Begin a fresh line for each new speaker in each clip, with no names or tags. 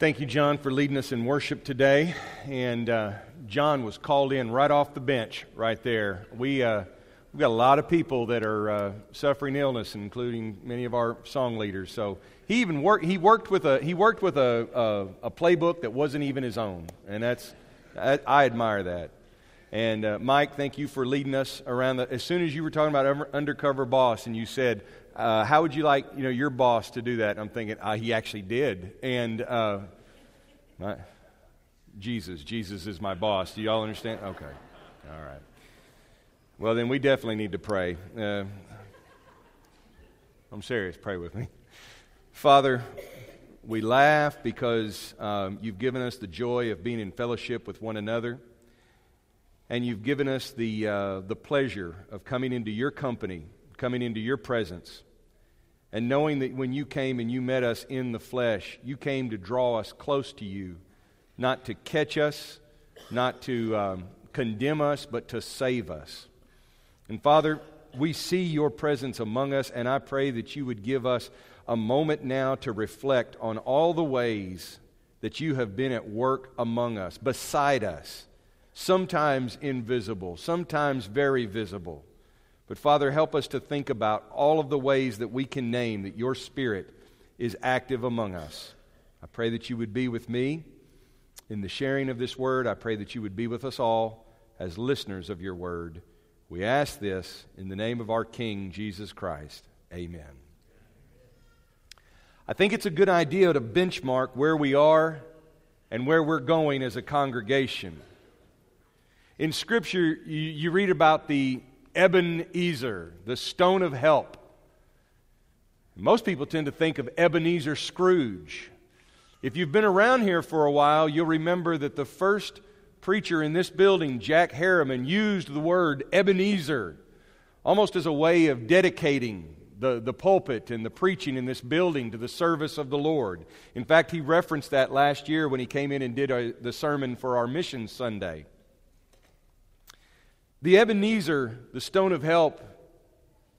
Thank you, John, for leading us in worship today. And uh, John was called in right off the bench, right there. We uh, we've got a lot of people that are uh, suffering illness, including many of our song leaders. So he even worked. He worked with a he worked with a, a, a playbook that wasn't even his own, and that's I, I admire that. And uh, Mike, thank you for leading us around. The, as soon as you were talking about undercover boss, and you said uh, how would you like you know your boss to do that? And I'm thinking uh, he actually did, and uh, my, Jesus, Jesus is my boss. Do y'all understand? Okay, all right. Well, then we definitely need to pray. Uh, I'm serious. Pray with me, Father. We laugh because um, you've given us the joy of being in fellowship with one another. And you've given us the, uh, the pleasure of coming into your company coming into your presence and knowing that when you came and you met us in the flesh, you came to draw us close to you, not to catch us, not to um, condemn us, but to save us. And Father, we see your presence among us, and I pray that you would give us a moment now to reflect on all the ways that you have been at work among us, beside us, sometimes invisible, sometimes very visible. But Father, help us to think about all of the ways that we can name that your Spirit is active among us. I pray that you would be with me in the sharing of this word. I pray that you would be with us all as listeners of your word. We ask this in the name of our King, Jesus Christ. Amen. I think it's a good idea to benchmark where we are and where we're going as a congregation. In Scripture, you, you read about the Ebenezer, the stone of help. Most people tend to think of Ebenezer Scrooge. If you've been around here for a while, you'll remember that the first preacher in this building, Jack Harriman, used the word Ebenezer almost as a way of dedicating the, the pulpit and the preaching in this building to the service of the Lord. In fact, he referenced that last year when he came in and did a, the sermon for our Mission Sunday. The Ebenezer, the stone of help,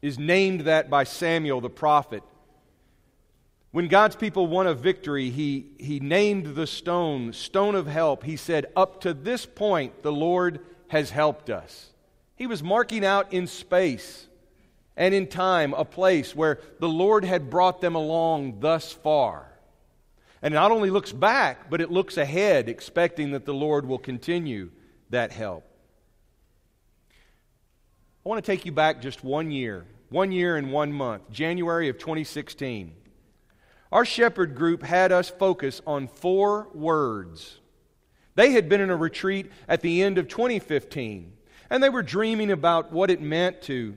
is named that by Samuel the prophet. When God's people won a victory, he, he named the stone, stone of help. He said, Up to this point, the Lord has helped us. He was marking out in space and in time a place where the Lord had brought them along thus far. And not only looks back, but it looks ahead, expecting that the Lord will continue that help. I want to take you back just one year, one year and one month, January of 2016. Our shepherd group had us focus on four words. They had been in a retreat at the end of 2015, and they were dreaming about what it meant to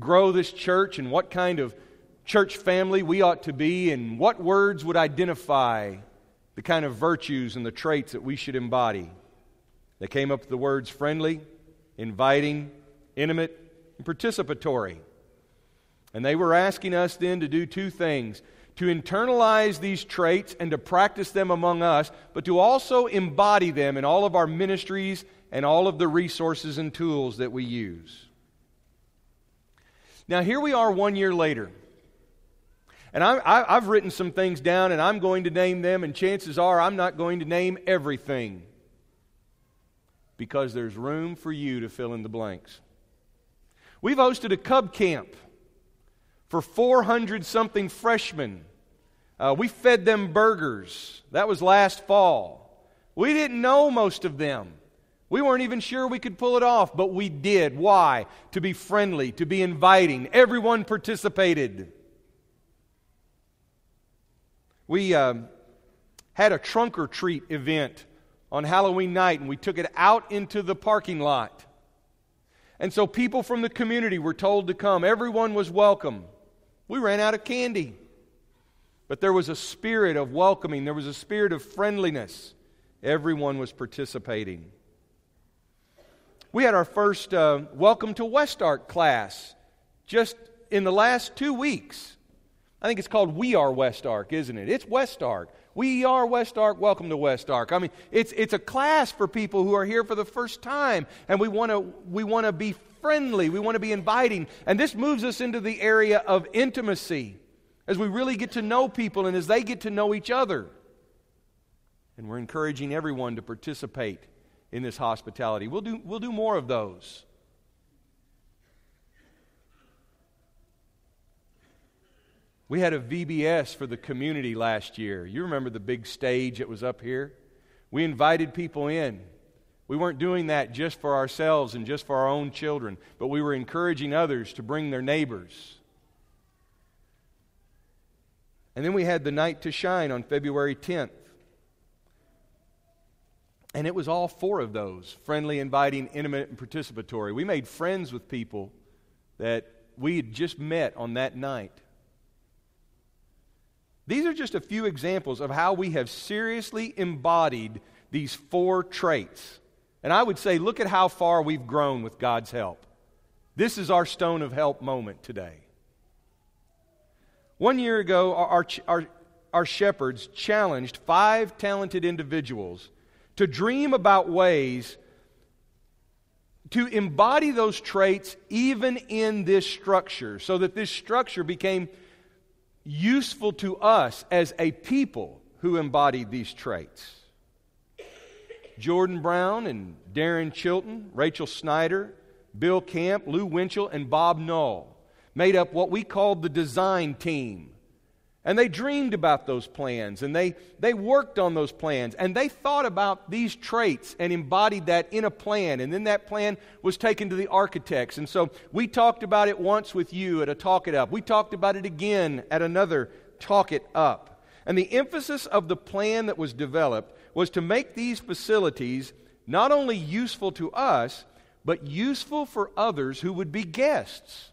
grow this church and what kind of church family we ought to be, and what words would identify the kind of virtues and the traits that we should embody. They came up with the words friendly, inviting, intimate, and participatory. And they were asking us then to do two things to internalize these traits and to practice them among us, but to also embody them in all of our ministries and all of the resources and tools that we use. Now, here we are one year later. And I, have written some things down, and I'm going to name them, and chances are I'm not going to name everything because there's room for you to fill in the blanks. We've hosted a Cub Camp for 400 something freshmen. Uh, we fed them burgers. That was last fall. We didn't know most of them. We weren't even sure we could pull it off, but we did. Why? To be friendly, to be inviting. Everyone participated. We uh, had a trunk or treat event on Halloween night, and we took it out into the parking lot. And so people from the community were told to come. Everyone was welcome. We ran out of candy. But there was a spirit of welcoming, there was a spirit of friendliness. Everyone was participating. We had our first uh, Welcome to West Ark class just in the last two weeks. I think it's called We Are West Ark, isn't it? It's West Ark. We are West Ark. Welcome to West Ark. I mean, it's, it's a class for people who are here for the first time, and we want to we want to be friendly. We want to be inviting. And this moves us into the area of intimacy as we really get to know people and as they get to know each other. And we're encouraging everyone to participate in this hospitality. We'll do, we'll do more of those. We had a VBS for the community last year. You remember the big stage that was up here? We invited people in. We weren't doing that just for ourselves and just for our own children, but we were encouraging others to bring their neighbors. And then we had the night to shine on February 10th. And it was all four of those friendly, inviting, intimate, and participatory. We made friends with people that we had just met on that night. These are just a few examples of how we have seriously embodied these four traits. And I would say, look at how far we've grown with God's help. This is our stone of help moment today. One year ago, our, our, our shepherds challenged five talented individuals to dream about ways to embody those traits even in this structure so that this structure became useful to us as a people who embodied these traits. Jordan Brown and Darren Chilton, Rachel Snyder, Bill Camp, Lou Winchell, and Bob Null made up what we called the design team. And they dreamed about those plans and they, they worked on those plans and they thought about these traits and embodied that in a plan. And then that plan was taken to the architects. And so we talked about it once with you at a Talk It Up. We talked about it again at another Talk It Up. And the emphasis of the plan that was developed was to make these facilities not only useful to us, but useful for others who would be guests.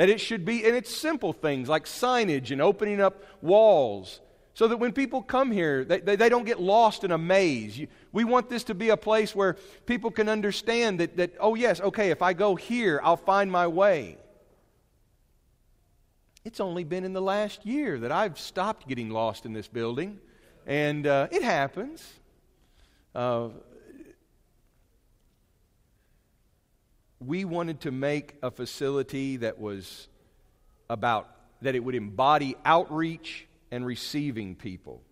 That it should be, and it's simple things like signage and opening up walls so that when people come here, they, they, they don't get lost in a maze. You, we want this to be a place where people can understand that, that, oh, yes, okay, if I go here, I'll find my way. It's only been in the last year that I've stopped getting lost in this building, and uh, it happens. Uh, we wanted to make a facility that was about, that it would embody outreach and receiving people.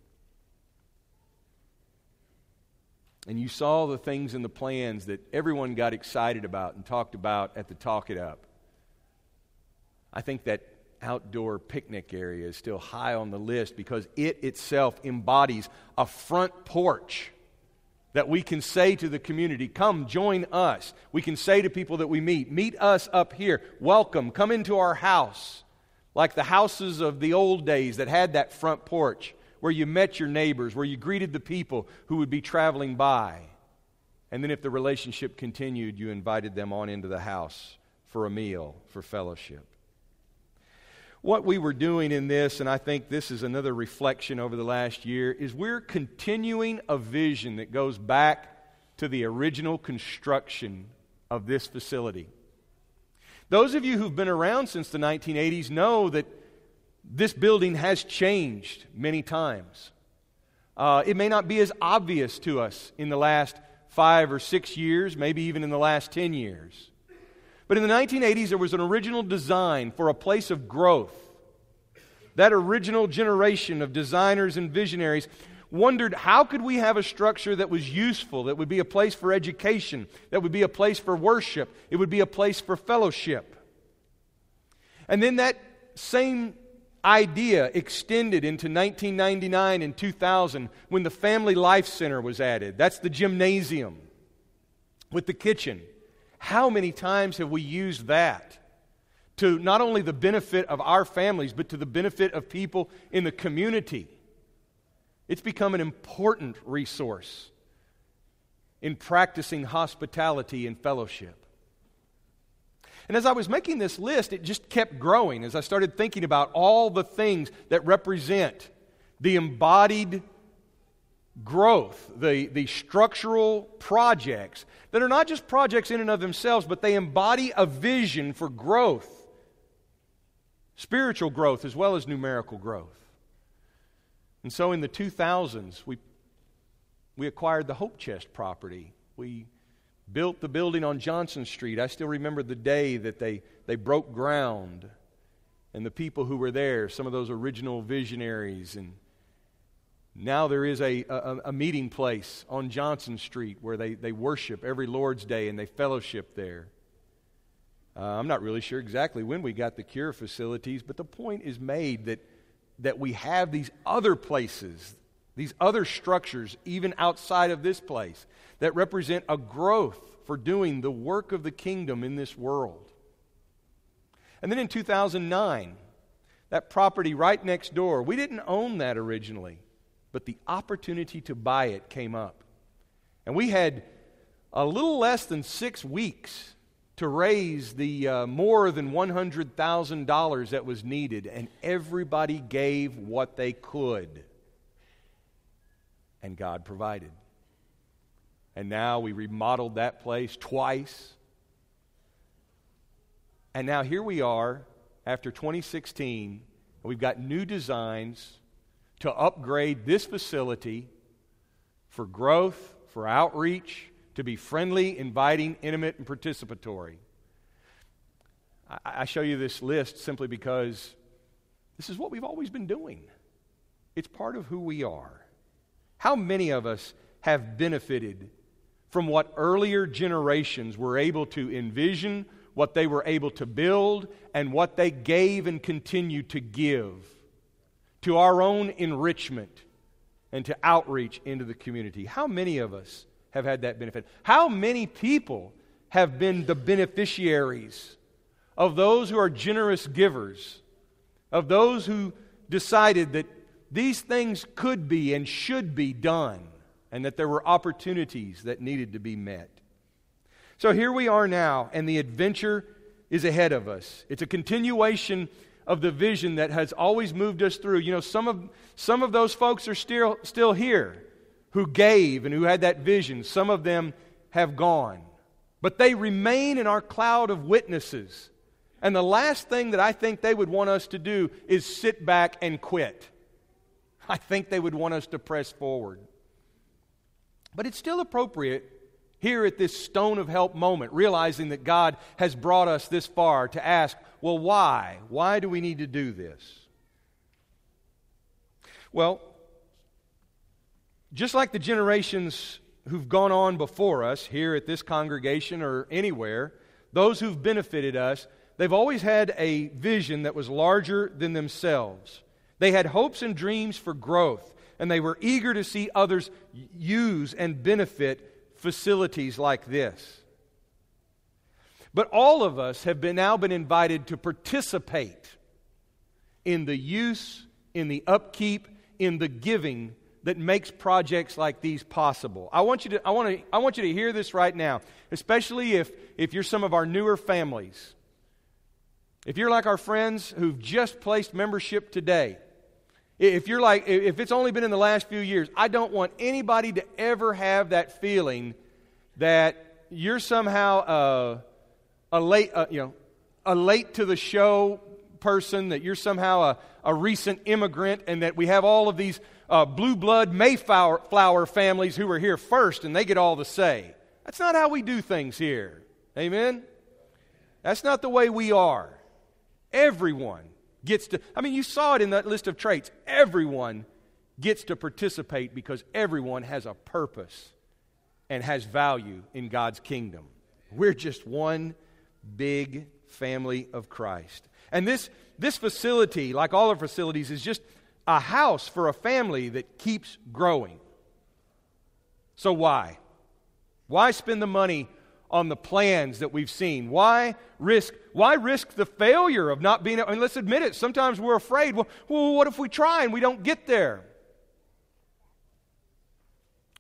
And you saw the things in the plans that everyone got excited about and talked about at the Talk It Up. I think that outdoor picnic area is still high on the list because it itself embodies a front porch that we can say to the community, Come, join us. We can say to people that we meet, Meet us up here. Welcome. Come into our house. Like the houses of the old days that had that front porch where you met your neighbors, where you greeted the people who would be traveling by. And then, if the relationship continued, you invited them on into the house for a meal, for fellowship what we were doing in this, and I think this is another reflection over the last year, is we're continuing a vision that goes back to the original construction of this facility. Those of you who've been around since the 1980s know that this building has changed many times. Uh, it may not be as obvious to us in the last five or six years, maybe even in the last 10 years. But in the 1980s, there was an original design for a place of growth. That original generation of designers and visionaries wondered how could we have a structure that was useful, that would be a place for education, that would be a place for worship, it would be a place for fellowship. And then that same idea extended into 1999 and 2000 when the Family Life Center was added. That's the gymnasium with the kitchen. How many times have we used that to not only the benefit of our families, but to the benefit of people in the community? It's become an important resource in practicing hospitality and fellowship. And as I was making this list, it just kept growing as I started thinking about all the things that represent the embodied growth, the, the structural projects that are not just projects in and of themselves, but they embody a vision for growth spiritual growth as well as numerical growth. And so in the 2000s, we, we acquired the Hope Chest property. We built the building on Johnson Street. I still remember the day that they, they broke ground and the people who were there, some of those original visionaries and Now there is a, a, a, meeting place on Johnson Street where they, they worship every Lord's Day and they fellowship there. Uh, I'm not really sure exactly when we got the cure facilities, but the point is made that, that we have these other places, these other structures, even outside of this place, that represent a growth for doing the work of the kingdom in this world. And then in 2009, that property right next door, we didn't own that originally but the opportunity to buy it came up. And we had a little less than six weeks to raise the uh, more than $100,000 that was needed, and everybody gave what they could. And God provided. And now we remodeled that place twice. And now here we are after 2016. We've got new designs to upgrade this facility for growth, for outreach, to be friendly, inviting, intimate, and participatory. I, show you this list simply because this is what we've always been doing. It's part of who we are. How many of us have benefited from what earlier generations were able to envision, what they were able to build, and what they gave and continue to give? To our own enrichment and to outreach into the community. How many of us have had that benefit? How many people have been the beneficiaries of those who are generous givers, of those who decided that these things could be and should be done, and that there were opportunities that needed to be met? So here we are now, and the adventure is ahead of us. It's a continuation of the vision that has always moved us through. You know, some of, some of those folks are still, still here who gave and who had that vision. Some of them have gone. But they remain in our cloud of witnesses. And the last thing that I think they would want us to do is sit back and quit. I think they would want us to press forward. But it's still appropriate here at this stone of help moment, realizing that God has brought us this far to ask, well, why? Why do we need to do this? Well, just like the generations who've gone on before us here at this congregation or anywhere, those who've benefited us, they've always had a vision that was larger than themselves. They had hopes and dreams for growth, and they were eager to see others use and benefit facilities like this. But all of us have been, now been invited to participate in the use, in the upkeep, in the giving that makes projects like these possible. I want you to, I want to, I want you to hear this right now, especially if, if you're some of our newer families. If you're like our friends who've just placed membership today, if you're like, if it's only been in the last few years, I don't want anybody to ever have that feeling that you're somehow uh, a late, uh, you know, a late to the show person, that you're somehow a, a recent immigrant, and that we have all of these uh, blue blood Mayflower flower families who are here first and they get all the say. That's not how we do things here. Amen? That's not the way we are. Everyone gets to, I mean, you saw it in that list of traits. Everyone gets to participate because everyone has a purpose and has value in God's kingdom. We're just one big family of Christ. And this, this facility, like all our facilities, is just a house for a family that keeps growing. So, why? Why spend the money on the plans that we've seen? Why risk, why risk the failure of not being, I mean, let's admit it, sometimes we're afraid, well, well, what if we try and we don't get there?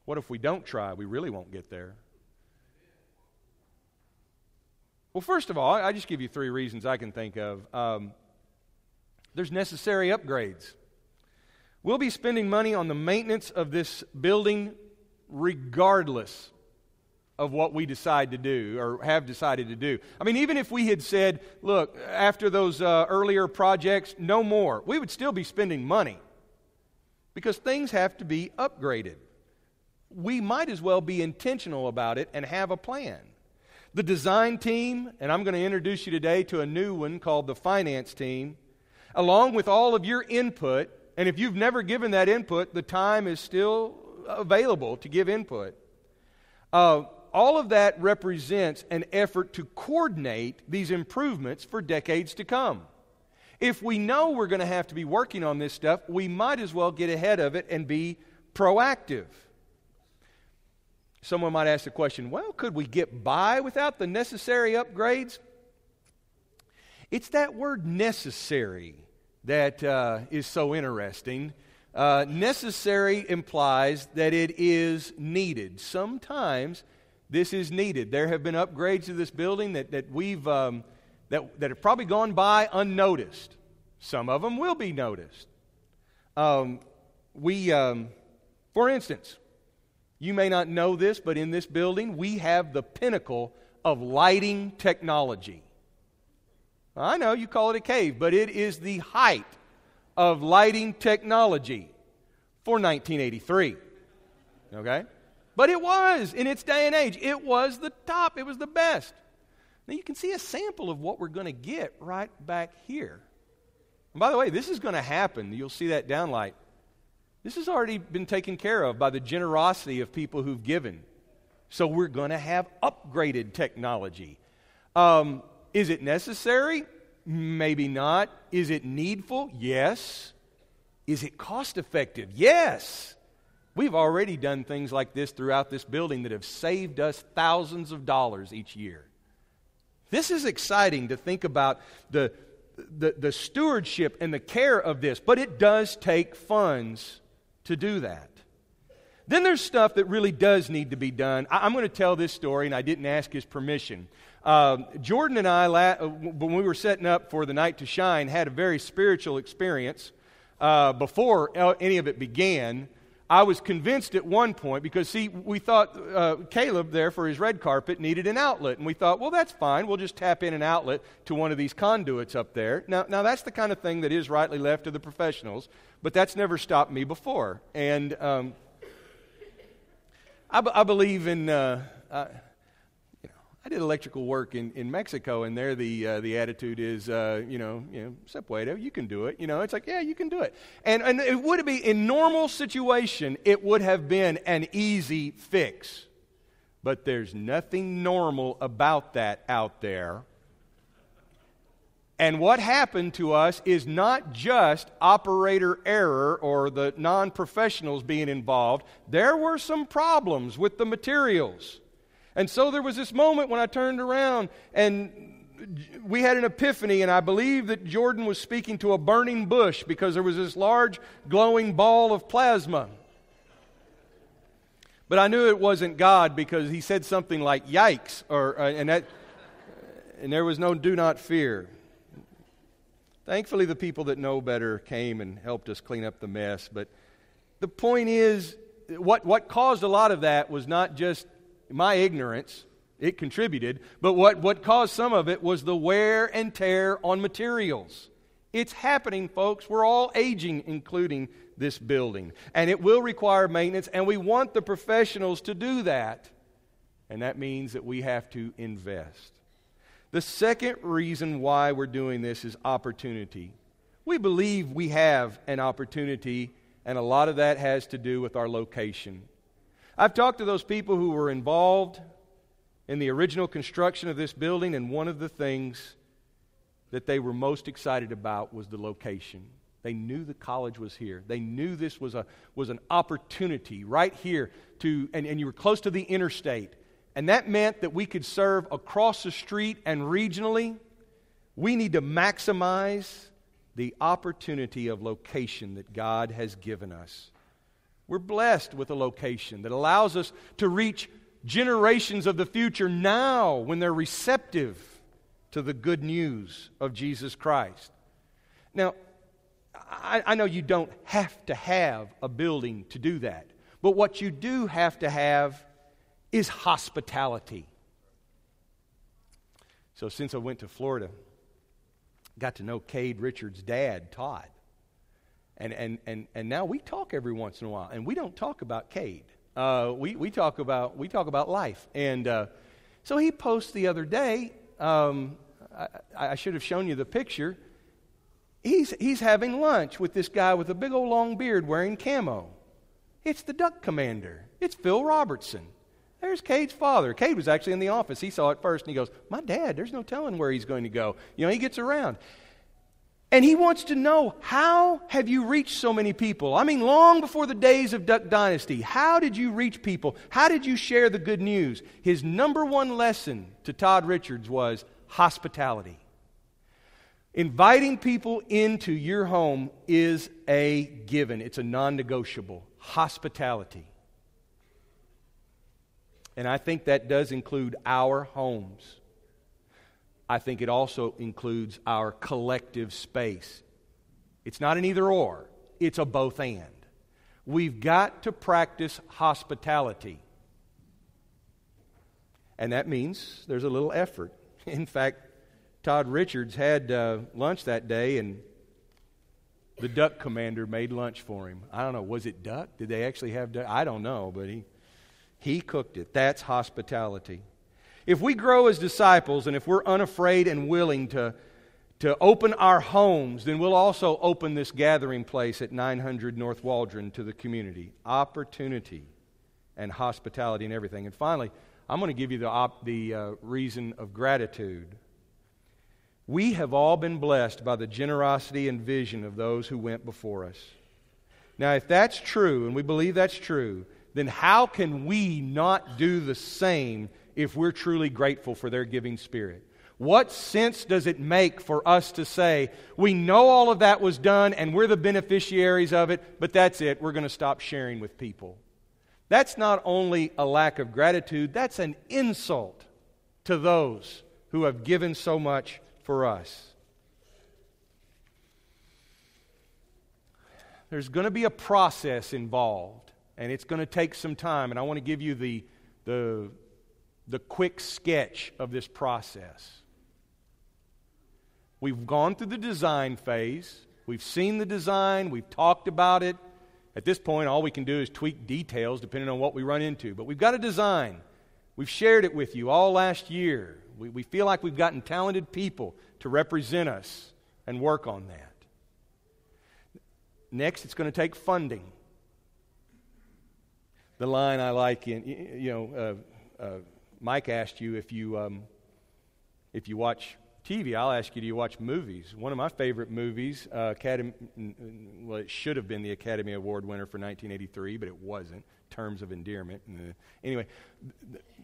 What if we don't try? We really won't get there. Well, first of all, I just give you three reasons I can think of. Um, there's necessary upgrades. We'll be spending money on the maintenance of this building regardless of what we decide to do or have decided to do. I mean, even if we had said, look, after those uh, earlier projects, no more, we would still be spending money because things have to be upgraded. We might as well be intentional about it and have a plan. The design team, and I'm going to introduce you today to a new one called the finance team, along with all of your input And if you've never given that input, the time is still available to give input. Uh, all of that represents an effort to coordinate these improvements for decades to come. If we know we're going to have to be working on this stuff, we might as well get ahead of it and be proactive. Someone might ask the question well, could we get by without the necessary upgrades? It's that word necessary that uh, is so interesting. Uh, necessary implies that it is needed. Sometimes this is needed. There have been upgrades to this building that, that we've um, that, that have probably gone by unnoticed. Some of them will be noticed. Um, we, um, for instance, you may not know this, but in this building we have the pinnacle of lighting technology. I know you call it a cave, but it is the height of lighting technology for 1983. Okay? But it was in its day and age. It was the top, it was the best. Now you can see a sample of what we're going to get right back here. And by the way, this is going to happen. You'll see that downlight. This has already been taken care of by the generosity of people who've given. So we're going to have upgraded technology. Um, is it necessary? Maybe not. Is it needful? Yes. Is it cost effective? Yes. We've already done things like this throughout this building that have saved us thousands of dollars each year. This is exciting to think about the, the, the, stewardship and the care of this, but it does take funds to do that. Then there's stuff that really does need to be done. I, am going to tell this story, and I didn't ask his permission. Uh, Jordan and I, uh, when we were setting up for the night to shine, had a very spiritual experience uh, before any of it began. I was convinced at one point because, see, we thought uh, Caleb there for his red carpet needed an outlet. And we thought, well, that's fine. We'll just tap in an outlet to one of these conduits up there. Now, now that's the kind of thing that is rightly left to the professionals, but that's never stopped me before. And um, I, b- I believe in. Uh, I did electrical work in, in Mexico, and there the, uh, the attitude is, uh, you know, you know, you can do it. You know, it's like, yeah, you can do it. And, and it would be, in normal situation, it would have been an easy fix. But there's nothing normal about that out there. And what happened to us is not just operator error or the non professionals being involved, there were some problems with the materials. And so there was this moment when I turned around and we had an epiphany, and I believe that Jordan was speaking to a burning bush because there was this large glowing ball of plasma. But I knew it wasn't God because he said something like "yikes," or uh, and that, and there was no "do not fear." Thankfully, the people that know better came and helped us clean up the mess. But the point is, what what caused a lot of that was not just my ignorance, it contributed, but what, what caused some of it was the wear and tear on materials. It's happening, folks. We're all aging, including this building. And it will require maintenance, and we want the professionals to do that. And that means that we have to invest. The second reason why we're doing this is opportunity. We believe we have an opportunity, and a lot of that has to do with our location. I've talked to those people who were involved in the original construction of this building, and one of the things that they were most excited about was the location. They knew the college was here. They knew this was, a, was an opportunity right here to, and, and you were close to the interstate. And that meant that we could serve across the street and regionally. We need to maximize the opportunity of location that God has given us. We're blessed with a location that allows us to reach generations of the future now when they're receptive to the good news of Jesus Christ. Now, I, I, know you don't have to have a building to do that, but what you do have to have is hospitality. So, since I went to Florida, got to know Cade Richards' dad, Todd. And, and, and, and now we talk every once in a while, and we don't talk about Cade. Uh, we, we, talk about, we talk about life. And uh, so he posts the other day, um, I, I should have shown you the picture. he's, he's having lunch with this guy with a big old long beard wearing camo. It's the duck commander. It's Phil Robertson. There's Cade's father. Cade was actually in the office. He saw it first and he goes, My dad, there's no telling where he's going to go. You know, he gets around. And he wants to know how have you reached so many people? I mean, long before the days of Duck Dynasty, how did you reach people? How did you share the good news? His number one lesson to Todd Richards was hospitality. Inviting people into your home is a given, it's a non negotiable. Hospitality. And I think that does include our homes. I think it also includes our collective space. It's not an either or, it's a both and. We've got to practice hospitality. And that means there's a little effort. In fact, Todd Richards had uh, lunch that day, and the duck commander made lunch for him. I don't know, was it duck? Did they actually have duck? I don't know, but he, he cooked it. That's hospitality. If we grow as disciples and if we're unafraid and willing to, to open our homes, then we'll also open this gathering place at 900 North Waldron to the community. Opportunity and hospitality and everything. And finally, I'm going to give you the, op- the uh, reason of gratitude. We have all been blessed by the generosity and vision of those who went before us. Now, if that's true, and we believe that's true, then how can we not do the same if we're truly grateful for their giving spirit. What sense does it make for us to say, we know all of that was done and we're the beneficiaries of it, but that's it, we're going to stop sharing with people? That's not only a lack of gratitude, that's an insult to those who have given so much for us. There's going to be a process involved, and it's going to take some time, and I want to give you the, the the quick sketch of this process. We've gone through the design phase. We've seen the design. We've talked about it. At this point, all we can do is tweak details depending on what we run into. But we've got a design. We've shared it with you all last year. We, we feel like we've gotten talented people to represent us and work on that. Next, it's going to take funding. The line I like in, you know, uh, uh, Mike asked you if you, um, if you watch TV, I'll ask you, do you watch movies? One of my favorite movies, uh, Academy, well, it should have been the Academy Award winner for 1983, but it wasn't. Terms of Endearment. Uh, anyway,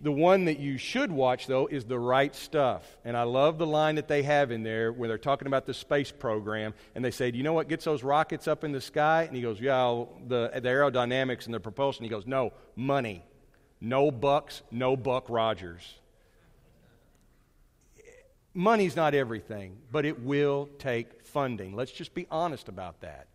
the one that you should watch, though, is The Right Stuff. And I love the line that they have in there where they're talking about the space program, and they say, Do you know what gets those rockets up in the sky? And he goes, Yeah, the, the aerodynamics and the propulsion. He goes, No, money. No Bucks, no Buck Rogers. Money's not everything, but it will take funding. Let's just be honest about that.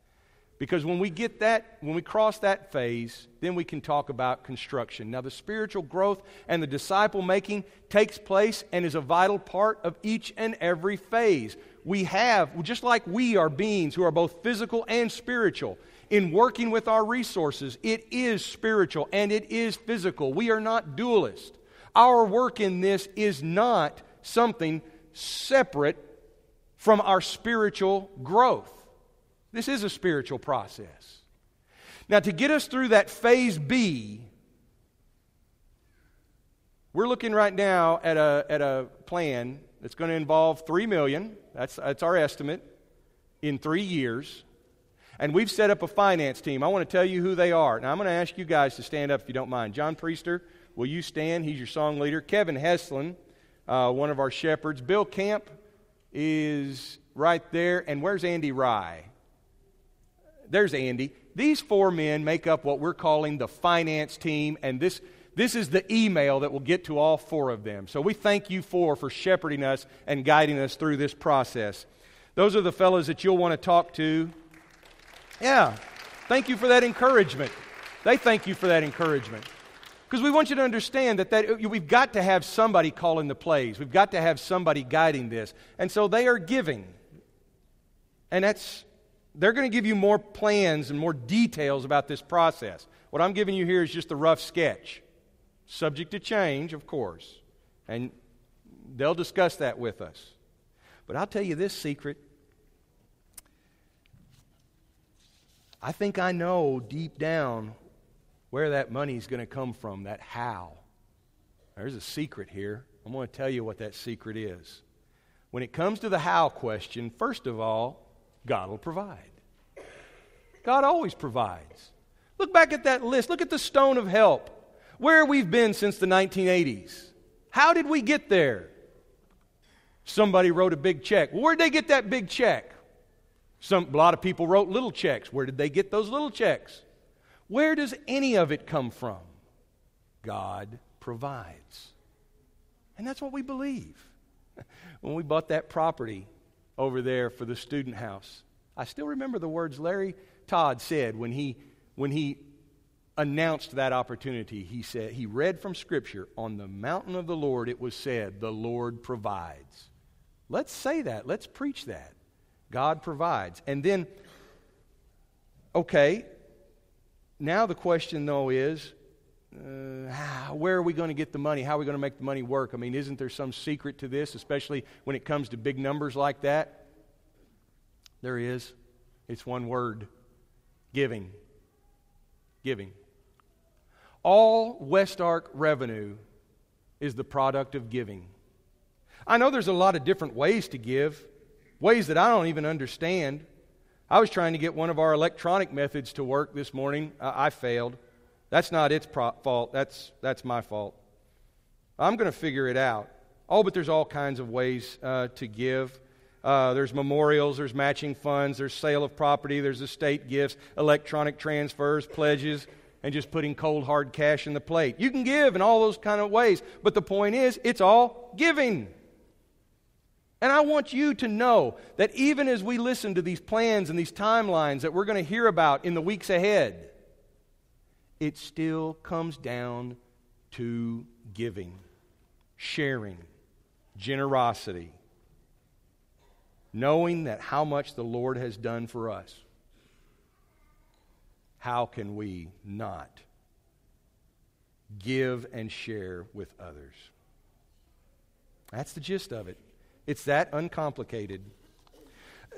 Because when we get that, when we cross that phase, then we can talk about construction. Now, the spiritual growth and the disciple making takes place and is a vital part of each and every phase. We have, just like we are beings who are both physical and spiritual, in working with our resources. It is spiritual and it is physical. We are not dualist. Our work in this is not something separate from our spiritual growth. This is a spiritual process. Now, to get us through that phase B, we're looking right now at a, at a plan that's going to involve 3 million. That's, that's our estimate in three years. And we've set up a finance team. I want to tell you who they are. Now, I'm going to ask you guys to stand up if you don't mind. John Priester, will you stand? He's your song leader. Kevin Heslin, uh, one of our shepherds. Bill Camp is right there. And where's Andy Rye? There's Andy. These four men make up what we're calling the finance team, and this, this is the email that will get to all four of them. So we thank you four for shepherding us and guiding us through this process. Those are the fellows that you'll want to talk to yeah. Thank you for that encouragement. They thank you for that encouragement. Because we want you to understand that, that uh, we've got to have somebody calling the plays. We've got to have somebody guiding this. And so they are giving. And that's, they're going to give you more plans and more details about this process. What I'm giving you here is just a rough sketch, subject to change, of course. And they'll discuss that with us. But I'll tell you this secret I think I know deep down where that money is going to come from, that how. There's a secret here. I'm going to tell you what that secret is. When it comes to the how question, first of all, God will provide. God always provides. Look back at that list. Look at the stone of help. Where we've been since the 1980s. How did we get there? Somebody wrote a big check. Well, where'd they get that big check? Some, a lot of people wrote little checks. Where did they get those little checks? Where does any of it come from? God provides. And that's what we believe. when we bought that property over there for the student house, I still remember the words Larry Todd said when he, when he announced that opportunity. He said, he read from Scripture, on the mountain of the Lord it was said, the Lord provides. Let's say that. Let's preach that. God provides. And then, okay, now the question, though, is uh, where are we going to get the money? How are we going to make the money work? I mean, isn't there some secret to this, especially when it comes to big numbers like that? There is. It's one word giving. Giving. All West Ark revenue is the product of giving. I know there's a lot of different ways to give ways that I don't even understand. I was trying to get one of our electronic methods to work this morning. I, I failed. That's not its pro- fault, that's, that's my fault. I'm going to figure it out. Oh, but there's all kinds of ways uh, to give. Uh, there's memorials, there's matching funds, there's sale of property, there's estate gifts, electronic transfers, pledges, and just putting cold hard cash in the plate. You can give in all those kind of ways, but the point is, it's all giving. And I want you to know that even as we listen to these plans and these timelines that we're going to hear about in the weeks ahead, it still comes down to giving, sharing, generosity, knowing that how much the Lord has done for us. How can we not give and share with others? That's the gist of it. It's that uncomplicated.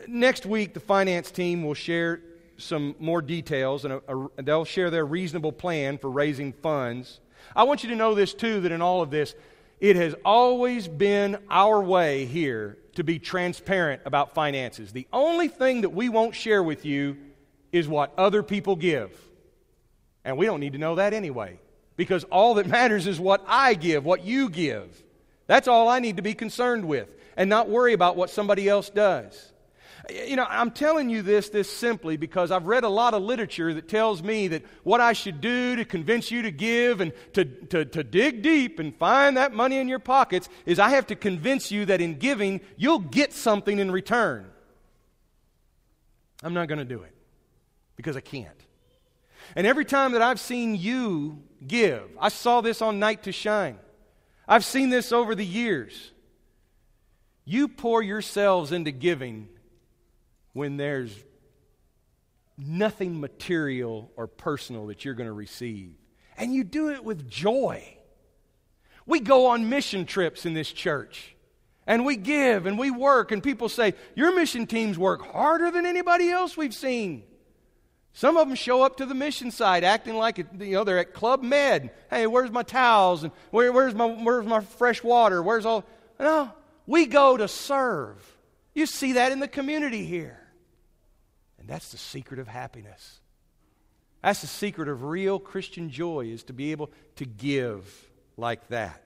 Next week, the finance team will share some more details and a, a, they'll share their reasonable plan for raising funds. I want you to know this too that in all of this, it has always been our way here to be transparent about finances. The only thing that we won't share with you is what other people give. And we don't need to know that anyway, because all that matters is what I give, what you give. That's all I need to be concerned with and not worry about what somebody else does. You know, I'm telling you this this simply because I've read a lot of literature that tells me that what I should do to convince you to give and to, to, to dig deep and find that money in your pockets is I have to convince you that in giving, you'll get something in return. I'm not going to do it because I can't. And every time that I've seen you give, I saw this on Night to Shine. I've seen this over the years. You pour yourselves into giving when there's nothing material or personal that you're going to receive. And you do it with joy. We go on mission trips in this church. And we give and we work, and people say, Your mission teams work harder than anybody else we've seen. Some of them show up to the mission site acting like you know they're at Club Med. Hey, where's my towels and where, where's my where's my fresh water? Where's all? No, we go to serve. You see that in the community here. And that's the secret of happiness. That's the secret of real Christian joy is to be able to give like that.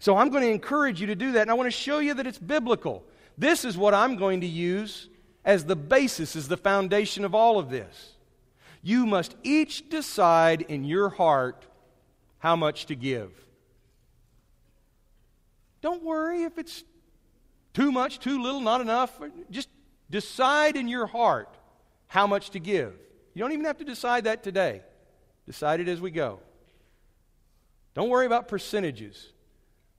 So I'm going to encourage you to do that and I want to show you that it's biblical. This is what I'm going to use as the basis, as the foundation of all of this. You must each decide in your heart how much to give. Don't worry if it's too much, too little, not enough. Just decide in your heart how much to give. You don't even have to decide that today. Decide it as we go. Don't worry about percentages.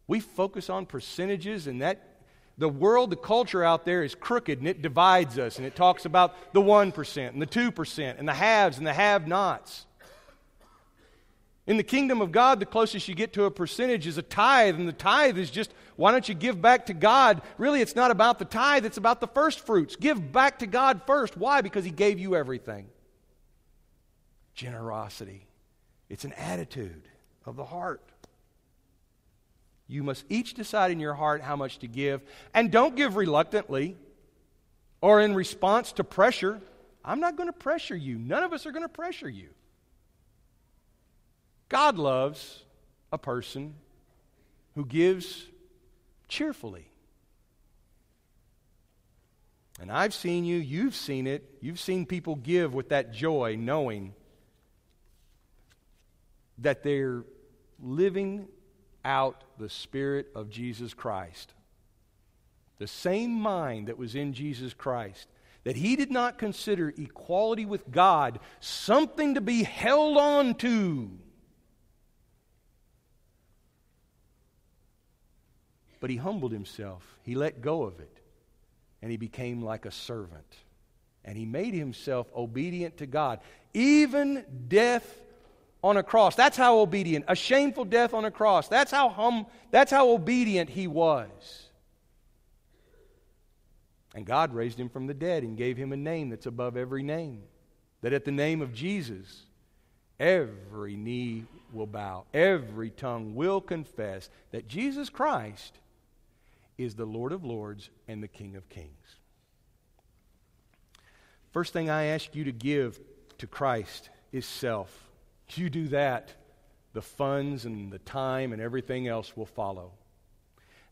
We focus on percentages, and that the world, the culture out there is crooked, and it divides us, and it talks about the 1% and the 2% and the haves and the have nots. In the kingdom of God, the closest you get to a percentage is a tithe, and the tithe is just why don't you give back to God? Really, it's not about the tithe, it's about the first fruits. Give back to God first. Why? Because He gave you everything. generosity. It's an attitude of the heart. You must each decide in your heart how much to give. And don't give reluctantly or in response to pressure. I'm not going to pressure you. None of us are going to pressure you. God loves a person who gives cheerfully. And I've seen you, you've seen it. You've seen people give with that joy, knowing that they're living out the Spirit of Jesus Christ. The same mind that was in Jesus Christ, that he did not consider equality with God something to be held on to. But he humbled himself, he let go of it, and he became like a servant. And he made himself obedient to God, even death on a cross. That's how obedient, a shameful death on a cross. That's how hum, that's how obedient he was. And God raised him from the dead and gave him a name that's above every name. That at the name of Jesus, every knee will bow, every tongue will confess that Jesus Christ is the Lord of Lords and the King of Kings. First thing I ask you to give to Christ is self. If You do that, the funds and the time and everything else will follow.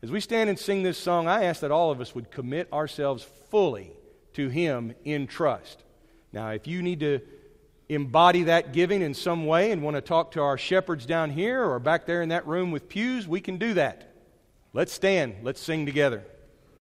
As we stand and sing this song, I ask that all of us would commit ourselves fully to Him in trust. Now, if you need to embody that giving in some way and want to talk to our shepherds down here or back there in that room with pews, we can do that. Let's stand. Let's sing together.